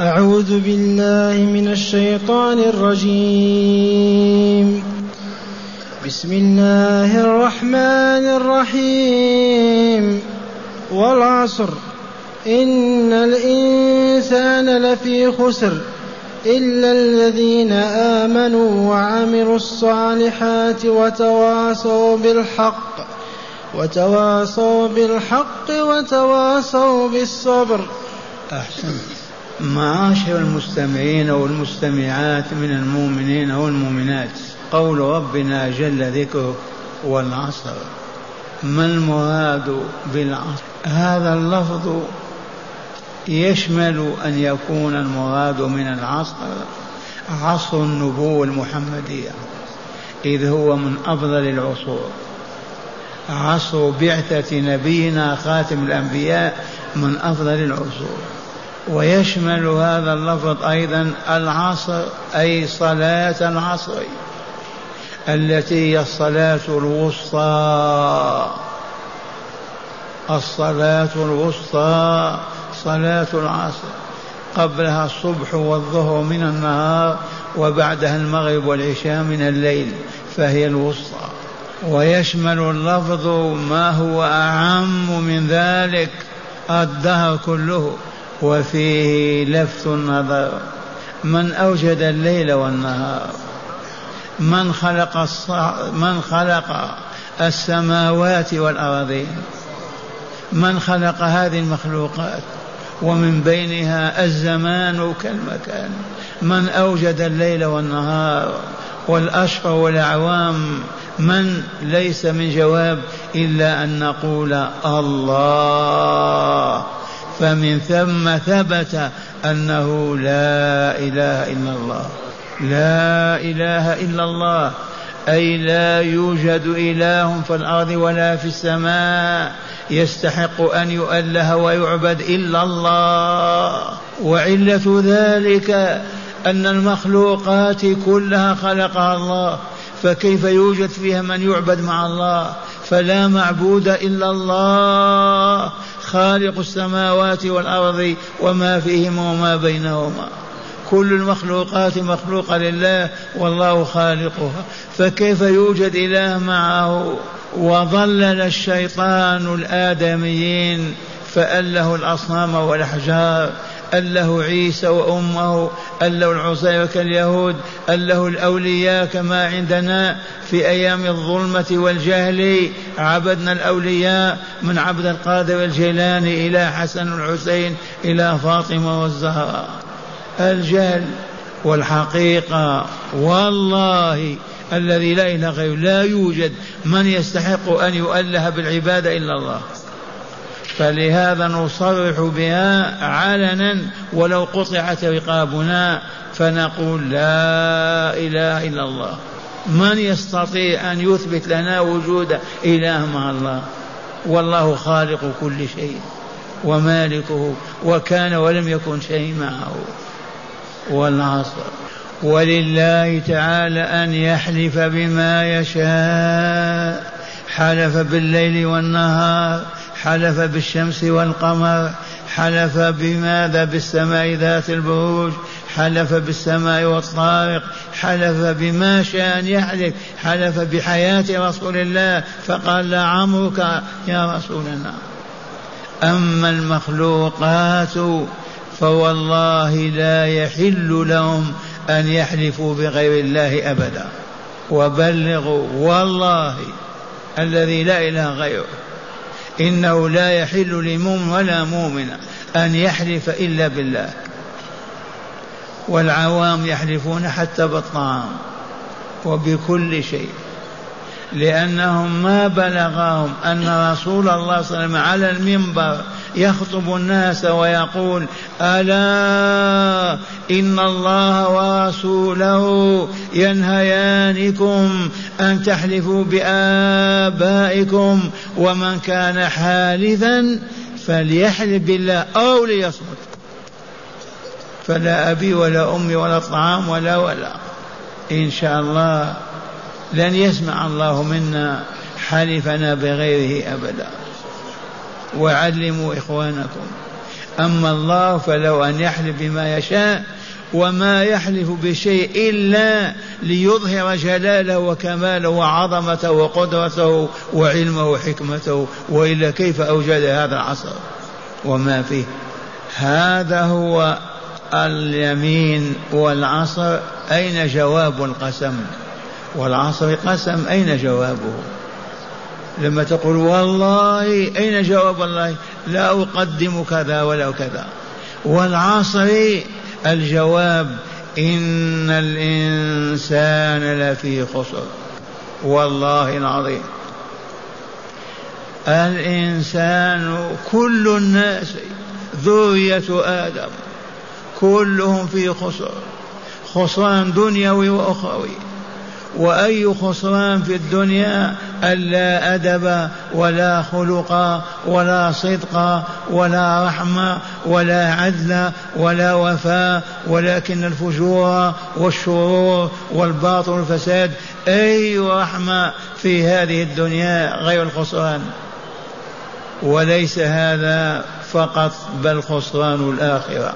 أعوذ بالله من الشيطان الرجيم. بسم الله الرحمن الرحيم. والعصر. إن الإنسان لفي خسر إلا الذين آمنوا وعملوا الصالحات وتواصوا بالحق وتواصوا بالحق وتواصوا بالصبر. أحسنت. معاشر المستمعين والمستمعات من المؤمنين والمؤمنات قول ربنا جل ذكره والعصر. ما المراد بالعصر؟ هذا اللفظ يشمل أن يكون المراد من العصر عصر النبوة المحمدية إذ هو من أفضل العصور. عصر بعثة نبينا خاتم الأنبياء من أفضل العصور. ويشمل هذا اللفظ أيضا العصر أي صلاة العصر التي هي الصلاة الوسطى. الصلاة الوسطى صلاة العصر. قبلها الصبح والظهر من النهار وبعدها المغرب والعشاء من الليل فهي الوسطى. ويشمل اللفظ ما هو أعم من ذلك الدهر كله. وفيه لفت النظر من أوجد الليل والنهار من خلق الص... من خلق السماوات والأرضين من خلق هذه المخلوقات ومن بينها الزمان كالمكان. من أوجد الليل والنهار والأشهر والأعوام من ليس من جواب إلا أن نقول الله. فمن ثم ثبت أنه لا إله إلا الله. لا إله إلا الله. أي لا يوجد إله في الأرض ولا في السماء يستحق أن يؤله ويعبد إلا الله. وعلة ذلك أن المخلوقات كلها خلقها الله. فكيف يوجد فيها من يعبد مع الله؟ فلا معبود إلا الله. خالق السماوات والأرض وما فيهما وما بينهما. كل المخلوقات مخلوقة لله والله خالقها. فكيف يوجد إله معه؟ وضلل الشيطان الآدميين فأله الأصنام والاحجار أله عيسى وأمه أله العزير كاليهود أله الأولياء كما عندنا في أيام الظلمة والجهل. عبدنا الأولياء من عبد القادر الجيلاني إلى حسن الحسين إلى فاطمة والزهراء. الجهل والحقيقة والله الذي لا إله غيره لا يوجد من يستحق أن يؤله بالعبادة إلا الله. فلهذا نصرح بها علنا ولو قطعت رقابنا فنقول لا إله إلا الله. من يستطيع أن يثبت لنا وجود إله مع الله؟ والله خالق كل شيء ومالكه وكان ولم يكن شيء معه. والعصر. ولله تعالى أن يحلف بما يشاء. حلف بالليل والنهار. حلف بالشمس والقمر حلف بماذا؟ بالسماء ذات البروج حلف بالسماء والطارق حلف بما شاء أن يحلف حلف بحياة رسول الله فقال لعمرك يا رسول الله. أما المخلوقات فوالله لا يحل لهم أن يحلفوا بغير الله أبدا. وبلغوا والله الذي لا إله غيره. إنه لا يحل لمؤمن ولا مؤمن أن يحلف إلا بالله. والعوام يحلفون حتى بالطعام وبكل شيء. لأنهم ما بلغهم أن رسول الله صلى الله عليه وسلم على المنبر يخطب الناس ويقول ألا إن الله ورسوله ينهيانكم أن تحلفوا بآبائكم ومن كان حالفا فليحلف بالله أو ليصمت. فلا أبي ولا أمي ولا طعام ولا ولا إن شاء الله لن يسمع الله منا حلفنا بغيره أبدا. وعلموا إخوانكم. أما الله فلو أن يحلف بما يشاء وما يحلف بشيء إلا ليظهر جلاله وكماله وعظمته وقدرته وعلمه وحكمته وإلا كيف أوجد هذا العصر وما فيه. هذا هو اليمين والعصر. أين جواب القسم؟ والعصر قسم أين جوابه؟ لما تقول والله أين جواب الله؟ لا أقدم كذا ولا كذا. والعصر الجواب إن الإنسان لفي خسر. والله العظيم. الإنسان كل الناس ذرية آدم كلهم في خسر. خسران دنيوي وأخروي. وأي خسران في الدنيا ألا أدب ولا خلق ولا صدق ولا رحمة ولا عدل ولا وفاء ولكن الفجور والشرور والباطل والفساد. أي رحمة في هذه الدنيا غير الخسران؟ وليس هذا فقط بل خسران الآخرة.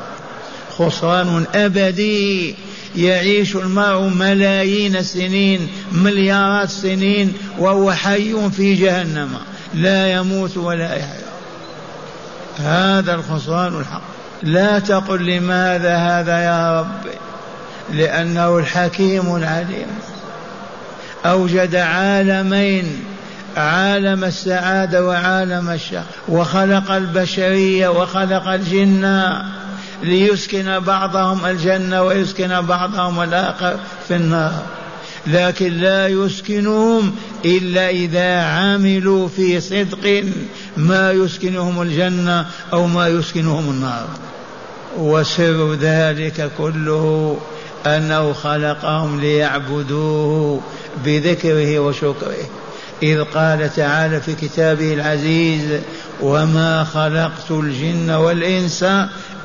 خسران أبدي يعيش المرء ملايين السنين مليارات السنين وهو حي في جهنم. لا يموت ولا يحيا. هذا الخسران الحق. لا تقل لماذا هذا يا رب لأنه الحكيم العليم. أوجد عالمين عالم السعادة وعالم الشر وخلق البشرية وخلق الجن ليسكن بعضهم الجنة ويسكن بعضهم الآخر في النار. لكن لا يسكنهم إلا إذا عملوا في صدق ما يسكنهم الجنة أو ما يسكنهم النار. وسر ذلك كله أنه خلقهم ليعبدوه بذكره وشكره. إذ قال تعالى في كتابه العزيز وما خلقت الجن والإنس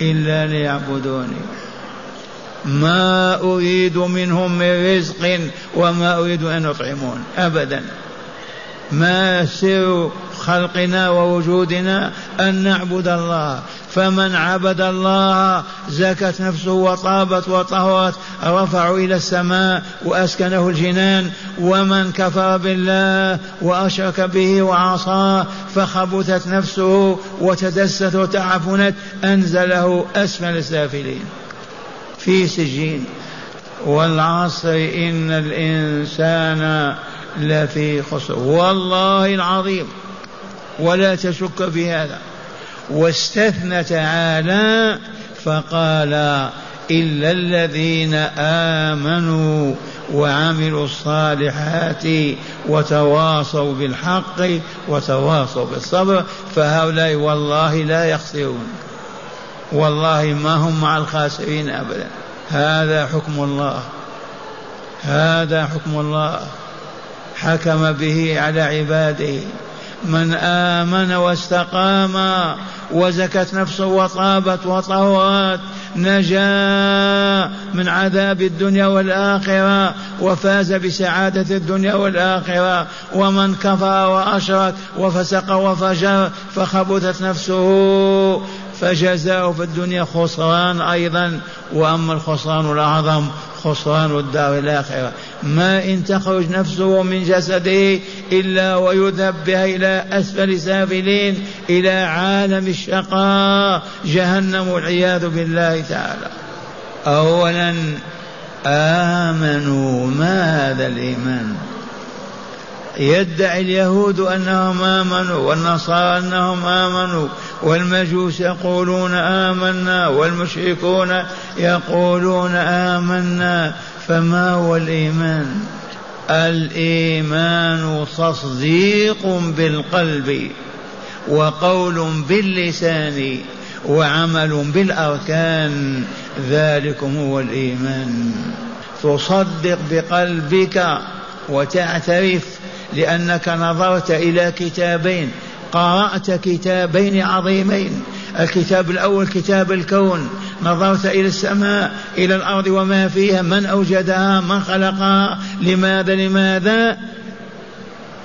إلا ليعبدوني. ما أريد منهم من رزق وما أريد أن يطعمون أبدا. ما سر خلقنا ووجودنا أن نعبد الله. فمن عبد الله زكت نفسه وطابت وطهرت رفعوا إلى السماء وأسكنه الجنان. ومن كفر بالله وأشرك به وعصاه فخبثت نفسه وتدست وتعفنت أنزله أسفل السافلين. في سجين. والعصر إن الإنسان لفي خسر. والله العظيم. ولا تشك في هذا. واستثنى تعالى فقال إلا الذين آمنوا وعملوا الصالحات وتواصوا بالحق وتواصوا بالصبر فهؤلاء والله لا يخسرون. والله ما هم مع الخاسرين أبدا. هذا حكم الله. هذا حكم الله. حكم به على عباده. من آمن واستقام وزكت نفسه وطابت وطهرت نجا من عذاب الدنيا والآخرة وفاز بسعادة الدنيا والآخرة. ومن كفر وأشرك وفسق وفجر فخبثت نفسه فجزاؤه في الدنيا خسران أيضا. وأما الخسران الأعظم خسران الدار الآخرة. ما إن تخرج نفسه من جسده إلا ويذهب بها إلى أسفل سافلين إلى عالم الشقاء جهنم والعياذ بالله تعالى. أولا آمنوا ما هذا الإيمان؟ يدعي اليهود أنهم آمنوا والنصارى أنهم آمنوا والمجوس يقولون آمنا والمشركون يقولون آمنا فما هو الإيمان؟ الإيمان تصديق بالقلب وقول باللسان وعمل بالأركان ذلكم هو الإيمان. تصدق بقلبك وتعترف لأنك نظرت إلى كتابين. قرأت كتابين عظيمين. الكتاب الأول كتاب الكون. نظرت إلى السماء إلى الأرض وما فيها من أوجدها من خلقها لماذا لماذا؟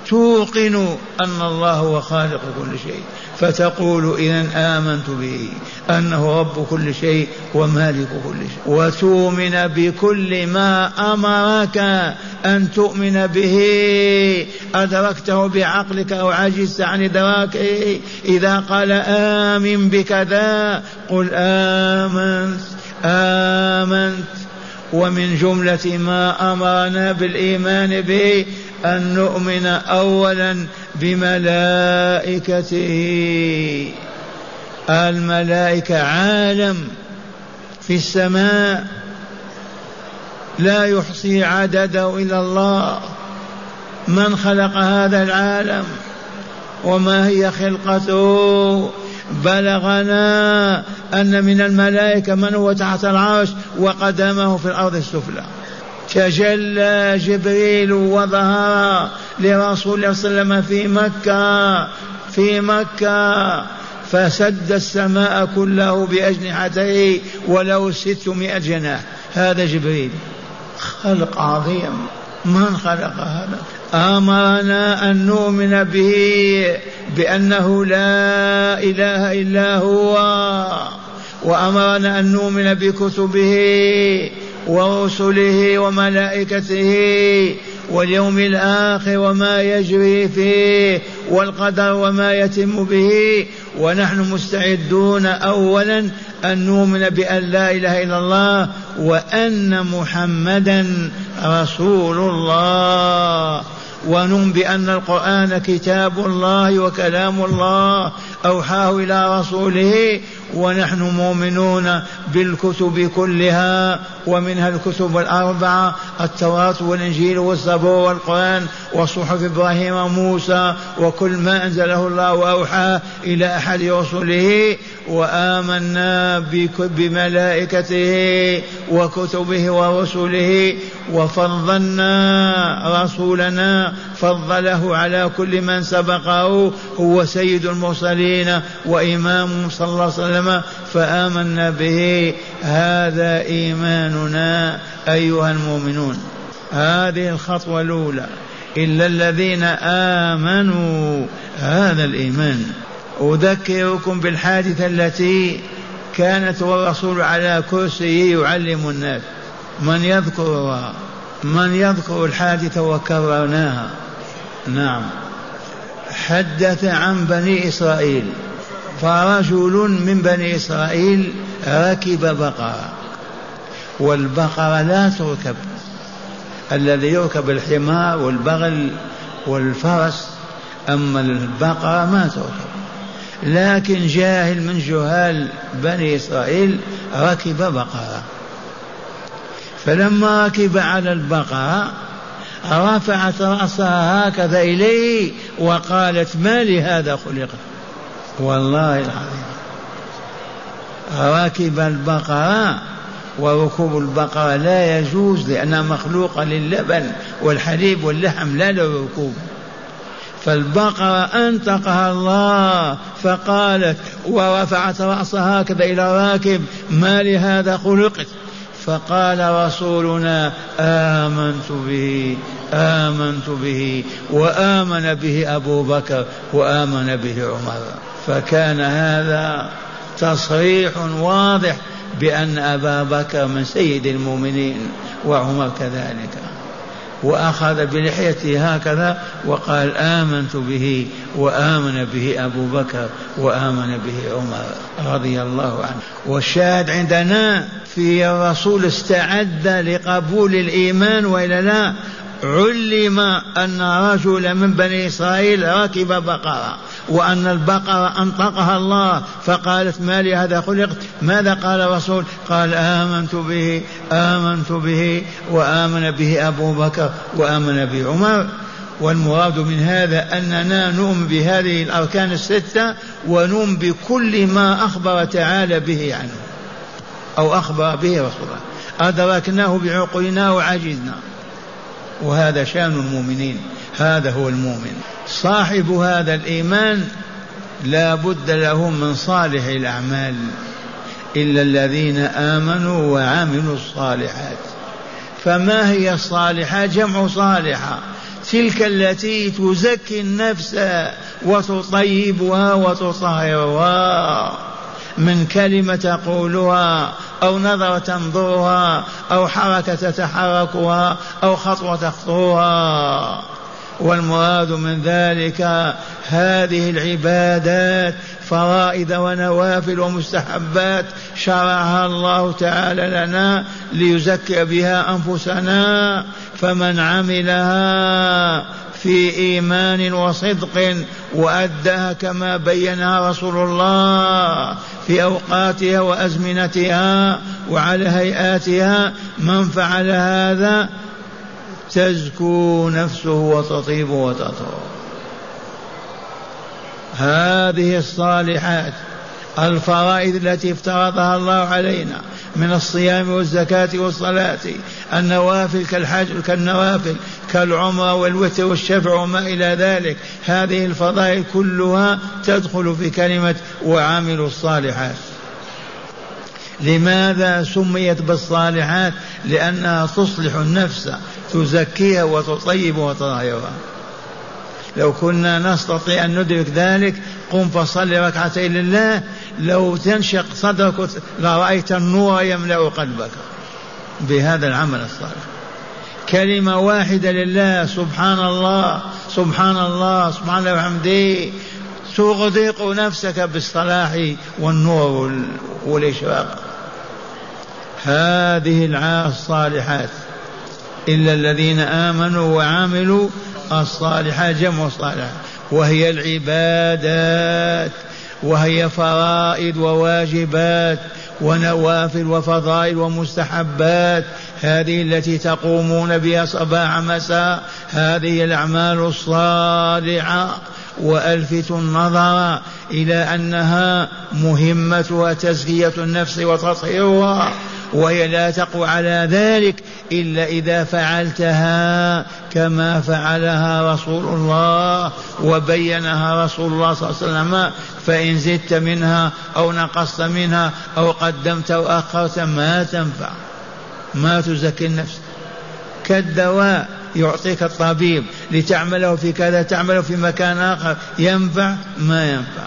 توقن أن الله هو خالق كل شيء. فتقول إذا آمنت به أنه رب كل شيء ومالك كل شيء. وتؤمن بكل ما أمرك أن تؤمن به. أدركته بعقلك أو عجزت عن إدراكه. إذا قال آمن بكذا قل آمنت آمنت. ومن جملة ما أمرنا بالإيمان به أن نؤمن أولا بملائكته. الملائكة عالم في السماء لا يحصي عدده إلا الله. من خلق هذا العالم؟ وما هي خلقته؟ بلغنا أن من الملائكة من هو تحت العرش وقدمه في الأرض السفلى. تجلى جبريل وظهر لرسول الله صلى الله عليه وسلم في مكة في مكة. فسد السماء كله بأجنحته ولو ستمائة جناح. هذا جبريل. خلق عظيم. من خلق هذا؟ آمرنا أن نؤمن به بأنه لا إله إلا هو. وأمرنا أن نؤمن بكتبه ورسله وملائكته واليوم الآخر وما يجري فيه والقدر وما يتم به ونحن مستعدون أولا أن نؤمن بأن لا إله إلا الله وأن محمدا رسول الله. ونؤمن بأن القرآن كتاب الله وكلام الله أوحاه إلى رسوله ونحن مؤمنون بالكتب كلها ومنها الكتب الأربعة التوراة والإنجيل والزبور والقرآن وصحف إبراهيم وموسى وكل ما أنزله الله وأوحى إلى أحد رسله وآمنا بملائكته وكتبه ورسله وفضلنا رسولنا فضله على كل من سبقه هو سيد المرسلين وإمامهم صلى الله عليه وسلم. فآمنا به هذا إيماننا أيها المؤمنون. هذه الخطوة الأولى إلا الذين آمنوا هذا الإيمان. أذكركم بالحادثة التي كانت والرسول على كرسيه يعلم الناس. من يذكرها؟ من يذكر الحادثة وكررناها؟ نعم. حدث عن بني إسرائيل. فرجل من بني إسرائيل ركب بقرة والبقرة لا تركب الذي يركب الحمار والبغل والفرس أما البقرة ما تركب. لكن جاهل من جهال بني إسرائيل ركب بقرة. فلما ركب على البقرة رفعت رأسها هكذا إليه وقالت ما لهذا خلقت؟ والله العظيم. راكب البقرة وركوب البقرة لا يجوز لأنها مخلوقة للبن والحليب واللحم لا للركوب فالبقرة أنطقها الله فقالت ورفعت رأسها هكذا إلى الراكب ما لهذا خلقت؟ فقال رسولنا آمنت به آمنت به وآمن به أبو بكر وآمن به عمر. فكان هذا تصريح واضح بأن أبا بكر من سيد المؤمنين وعمر كذلك. وأخذ بلحيته هكذا وقال آمنت به وآمن به أبو بكر وآمن به عمر رضي الله عنه. والشاهد عندنا في الرسول استعد لقبول الإيمان وإلا لا؟ علم أن رجلا من بني إسرائيل ركب بقرة وأن البقرة أنطقها الله فقالت ما لي هذا خلقت؟ ماذا قال الرسول؟ قال آمنت به آمنت به وآمن به أبو بكر وآمن به عمر. والمراد من هذا أننا نؤمن بهذه الأركان الستة ونؤمن بكل ما أخبر تعالى به عنه أو أخبر به رسوله. أدركناه بعقولنا وعجزنا. وهذا شأن المؤمنين هذا هو المؤمن. صاحب هذا الإيمان لا بد له من صالح الأعمال إلا الذين آمنوا وعملوا الصالحات. فما هي الصالحات جمع صالحة. تلك التي تزكي النفس وتطيبها وتطهرها. من كلمة تقولها أو نظرة تنظرها أو حركة تتحركها أو خطوة تخطوها. والمراد من ذلك هذه العبادات فرائض ونوافل ومستحبات شرعها الله تعالى لنا ليزكي بها أنفسنا فمن عملها في إيمان وصدق واداها كما بينها رسول الله في أوقاتها وأزمنتها وعلى هيئاتها من فعل هذا تزكو نفسه وتطيب وتطهر. هذه الصالحات الفرائض التي افترضها الله علينا من الصيام والزكاة والصلاة النوافل كالحج كالنوافل كالعمرة والوتر والشفع وما إلى ذلك. هذه الفضائل كلها تدخل في كلمة وعاملوا الصالحات. لماذا سميت بالصالحات؟ لأنها تصلح النفس تزكيها وتطيب وتطهرها. لو كنا نستطيع أن ندرك ذلك قم فصل ركعتين لله. لو تنشق صدرك لرأيت النور يملأ قلبك. بهذا العمل الصالح. كلمة واحدة لله. سبحان الله سبحان الله سبحان الله وحمده تغدق نفسك بالصلاح والنور والإشراق. هذه الصالحات. إلا الذين آمنوا وعملوا الصالحات جمع الصالحات وهي العبادات. وهي فرائض وواجبات. ونوافل وفضائل ومستحبات. هذه التي تقومون بها صباح مساء هذه الأعمال الصالحة. وألفت النظر إلى أنها مهمتها تزكيه النفس وتطهيرها وهي لا تقوى على ذلك إلا إذا فعلتها كما فعلها رسول الله وبينها رسول الله صلى الله عليه وسلم. فإن زدت منها أو نقصت منها أو قدمت أو أخرت ما تنفع. ما تزكي النفس. كالدواء يعطيك الطبيب لتعمله في كذا تعمله في مكان آخر ينفع؟ ما ينفع.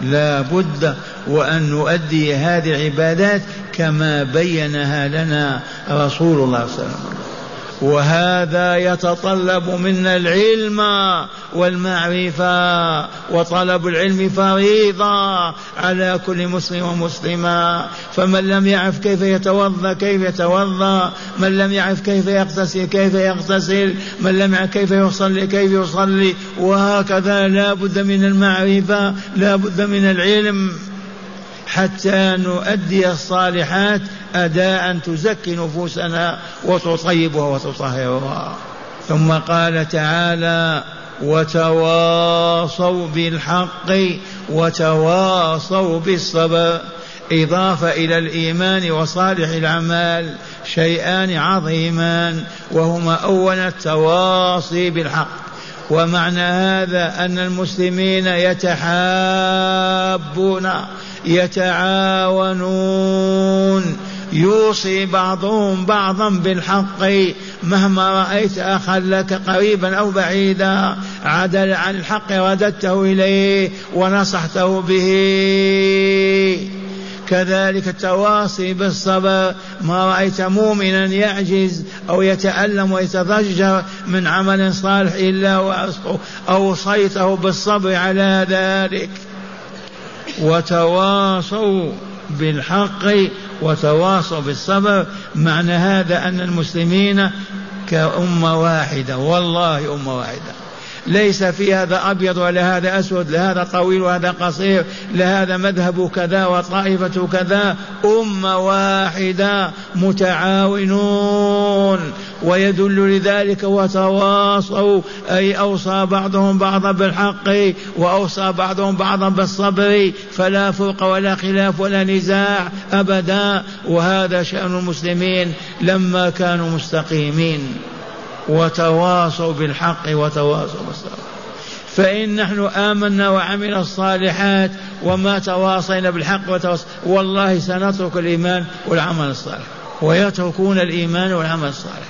لا بد وأن نؤدي هذه العبادات كما بينها لنا رسول الله صلى الله عليه وسلم. وهذا يتطلب منا العلم والمعرفة وطلب العلم فريضة على كل مسلم ومسلمة. فمن لم يعرف كيف يتوضأ كيف يتوضأ من لم يعرف كيف يغتسل كيف يغتسل من لم يعرف كيف يصلي كيف يصلي وهكذا لا بد من المعرفة لا بد من العلم. حتى نؤدي الصالحات أداء تزكي نفوسنا وتطيبها وتطهرها. ثم قال تعالى وتواصوا بالحق وتواصوا بالصبر. إضافة إلى الإيمان وصالح الأعمال شيئان عظيمان وهما أولا التواصي بالحق. ومعنى هذا أن المسلمين يتحابون يتعاونون. يوصي بعضهم بعضا بالحق. مهما رأيت أخا لك قريبا أو بعيدا عدل عن الحق رددته إليه ونصحته به. كذلك التواصي بالصبر. ما رأيت مؤمنا يعجز أو يتألم ويتضجر من عمل صالح إلا أوصيته بالصبر على ذلك. وتواصوا بالحق وتواصوا بالصبر. معنى هذا أن المسلمين كأمة واحدة والله أمة واحدة. ليس في هذا أبيض ولا هذا أسود لا هذا طويل وهذا قصير لا هذا مذهب كذا وطائفة كذا أمة واحدة متعاونون. ويدل لذلك وتواصوا أي أوصى بعضهم بعضا بالحق وأوصى بعضهم بعضا بالصبر فلا فرق ولا خلاف ولا نزاع أبدا. وهذا شأن المسلمين لما كانوا مستقيمين. وتواصوا بالحق وتواصوا بالصبر. فإن نحن آمنا وعملنا الصالحات وما تواصينا بالحق وتواصل والله سنترك الإيمان والعمل الصالح ويتركون الإيمان والعمل الصالح.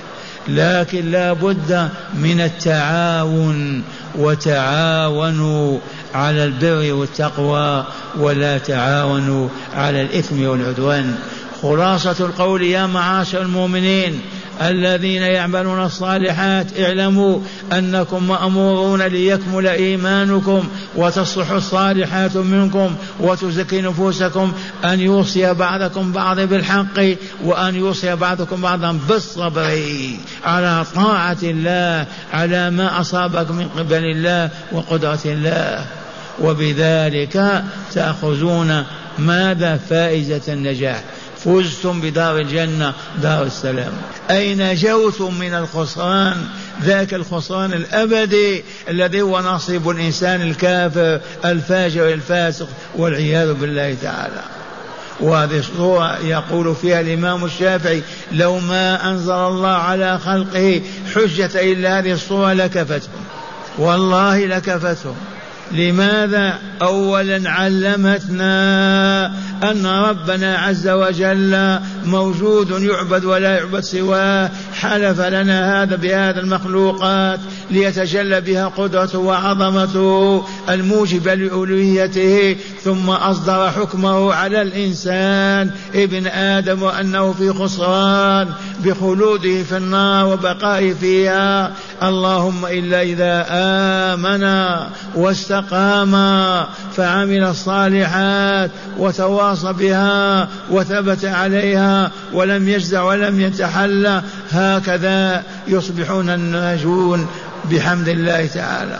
لكن لا بد من التعاون وتعاونوا على البر والتقوى ولا تعاونوا على الإثم والعدوان. خلاصة القول يا معاشر المؤمنين الذين يعملون الصالحات اعلموا أنكم مأمورون ليكمل إيمانكم وتصلح الصالحات منكم وتزكي نفوسكم أن يوصي بعضكم بعض بالحق وأن يوصي بعضكم بعضا بالصبر على طاعة الله على ما أصابك من قبل الله وقدرة الله. وبذلك تأخذون ماذا؟ فائزة النجاح فزتم بدار الجنة دار السلام. أي نجوتم من الخسران؟ ذاك الخسران الأبدي الذي هو نصيب الإنسان الكافر الفاجر الفاسق والعياذ بالله تعالى. وهذه الصورة يقول فيها الإمام الشافعي لو ما أنزل الله على خلقه حجة إلا هذه الصورة لكفتهم. والله لكفتهم. لماذا اولا علمتنا أن ربنا عز وجل موجود يعبد ولا يعبد سواه حلف لنا هذا بهذا المخلوقات ليتجلى بها قدرته وعظمته الموجبه لألوهيته ثم أصدر حكمه على الإنسان ابن آدم وأنه في خسران بخلوده في النار وبقائه فيها. اللهم إلا إذا آمن واستقام فعمل الصالحات وتواصى بها وثبت عليها ولم يجزع ولم يتحلى هكذا يصبحون الناجون بحمد الله تعالى.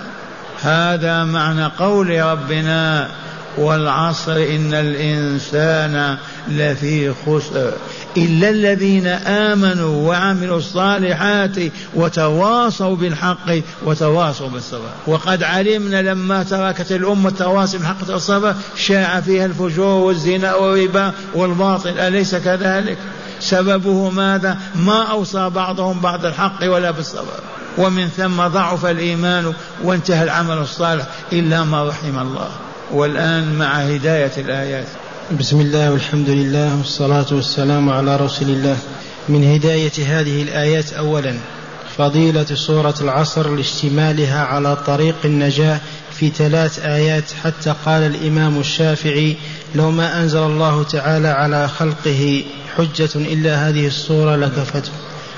هذا معنى قول ربنا والعصر إن الإنسان لفي خسر إلا الذين آمنوا وعملوا الصالحات وتواصوا بالحق وتواصوا بالصبر. وقد علمنا لما تركت الأمة التواصي بالحق والصبر شاع فيها الفجور والزنا والربا والباطل. أليس كذلك؟ سببه ماذا؟ ما أوصى بعضهم بعض الحق ولا بالصبر. ومن ثم ضعف الإيمان وانتهى العمل الصالح إلا ما رحم الله. والآن مع هداية الآيات. بسم الله والحمد لله والصلاة والسلام على رسول الله. من هداية هذه الآيات أولا فضيلة سورة العصر لاشتمالها على طريق النجاة في ثلاث آيات حتى قال الإمام الشافعي لو ما أنزل الله تعالى على خلقه حجة إلا هذه الصورة لكفته.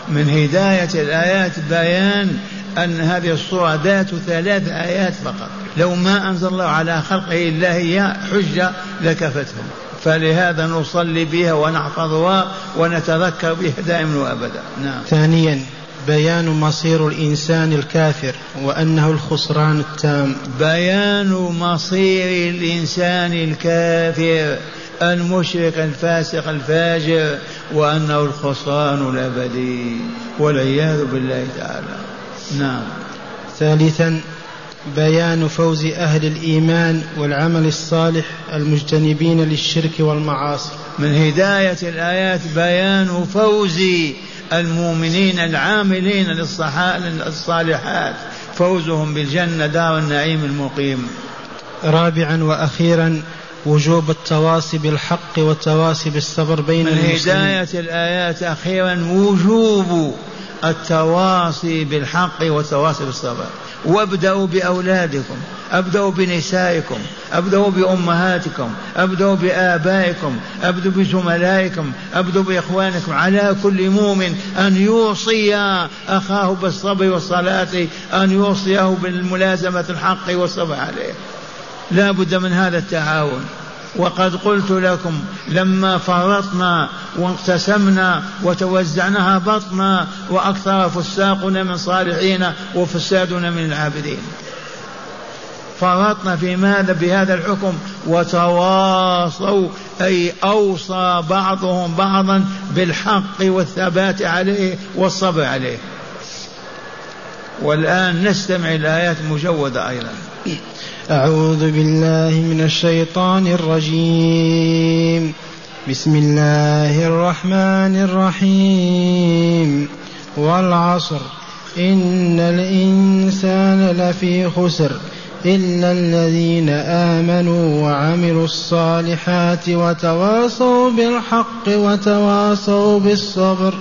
من هداية الآيات بيان أن هذه الصورة ذات ثلاث آيات فقط. لو ما أنزل الله على خلقه إلا هي حجة لكفتهم. فلهذا نصلي بها ونحفظها ونتذكر بها دائما وأبدا. نعم. ثانيا بيان مصير الإنسان الكافر وأنه الخسران التام. بيان مصير الإنسان الكافر المشرك الفاسق الفاجر وأنه الخسران الأبدي والعياذ بالله تعالى. نعم. ثالثا بيان فوز أهل الإيمان والعمل الصالح المجتنبين للشرك والمعاصي. من هداية الآيات بيان فوز المؤمنين العاملين للصالحات. فوزهم بالجنة دار النعيم المقيم. رابعا وأخيرا وجوب التواصي بالحق والتواصي بالصبر بين من المسلمين. هداية الآيات أخيرا وجوب التواصي بالحق والتواصي بالصبر. وابدأوا بأولادكم أبدأوا بنسائكم أبدأوا بأمهاتكم أبدأوا بآبائكم أبدأوا بزملائكم أبدأوا بإخوانكم. على كل مؤمن أن يوصي أخاه بالصبر والصلاة أن يوصيه بالملازمة الحق والصبر عليه. لا بد من هذا التعاون. وقد قلت لكم لما فرطنا واقتسمنا وتوزعناها بطنا وأكثر فساقنا من صالحين وفسادنا من العابدين. فرطنا في ماذا؟ بهذا الحكم. وتواصوا أي أوصى بعضهم بعضا بالحق والثبات عليه والصبر عليه. والآن نستمع الايات مجودة أيضا. أعوذ بالله من الشيطان الرجيم. بسم الله الرحمن الرحيم. والعصر. إن الإنسان لفي خسر إلا الذين آمنوا وعملوا الصالحات وتواصوا بالحق وتواصوا بالصبر.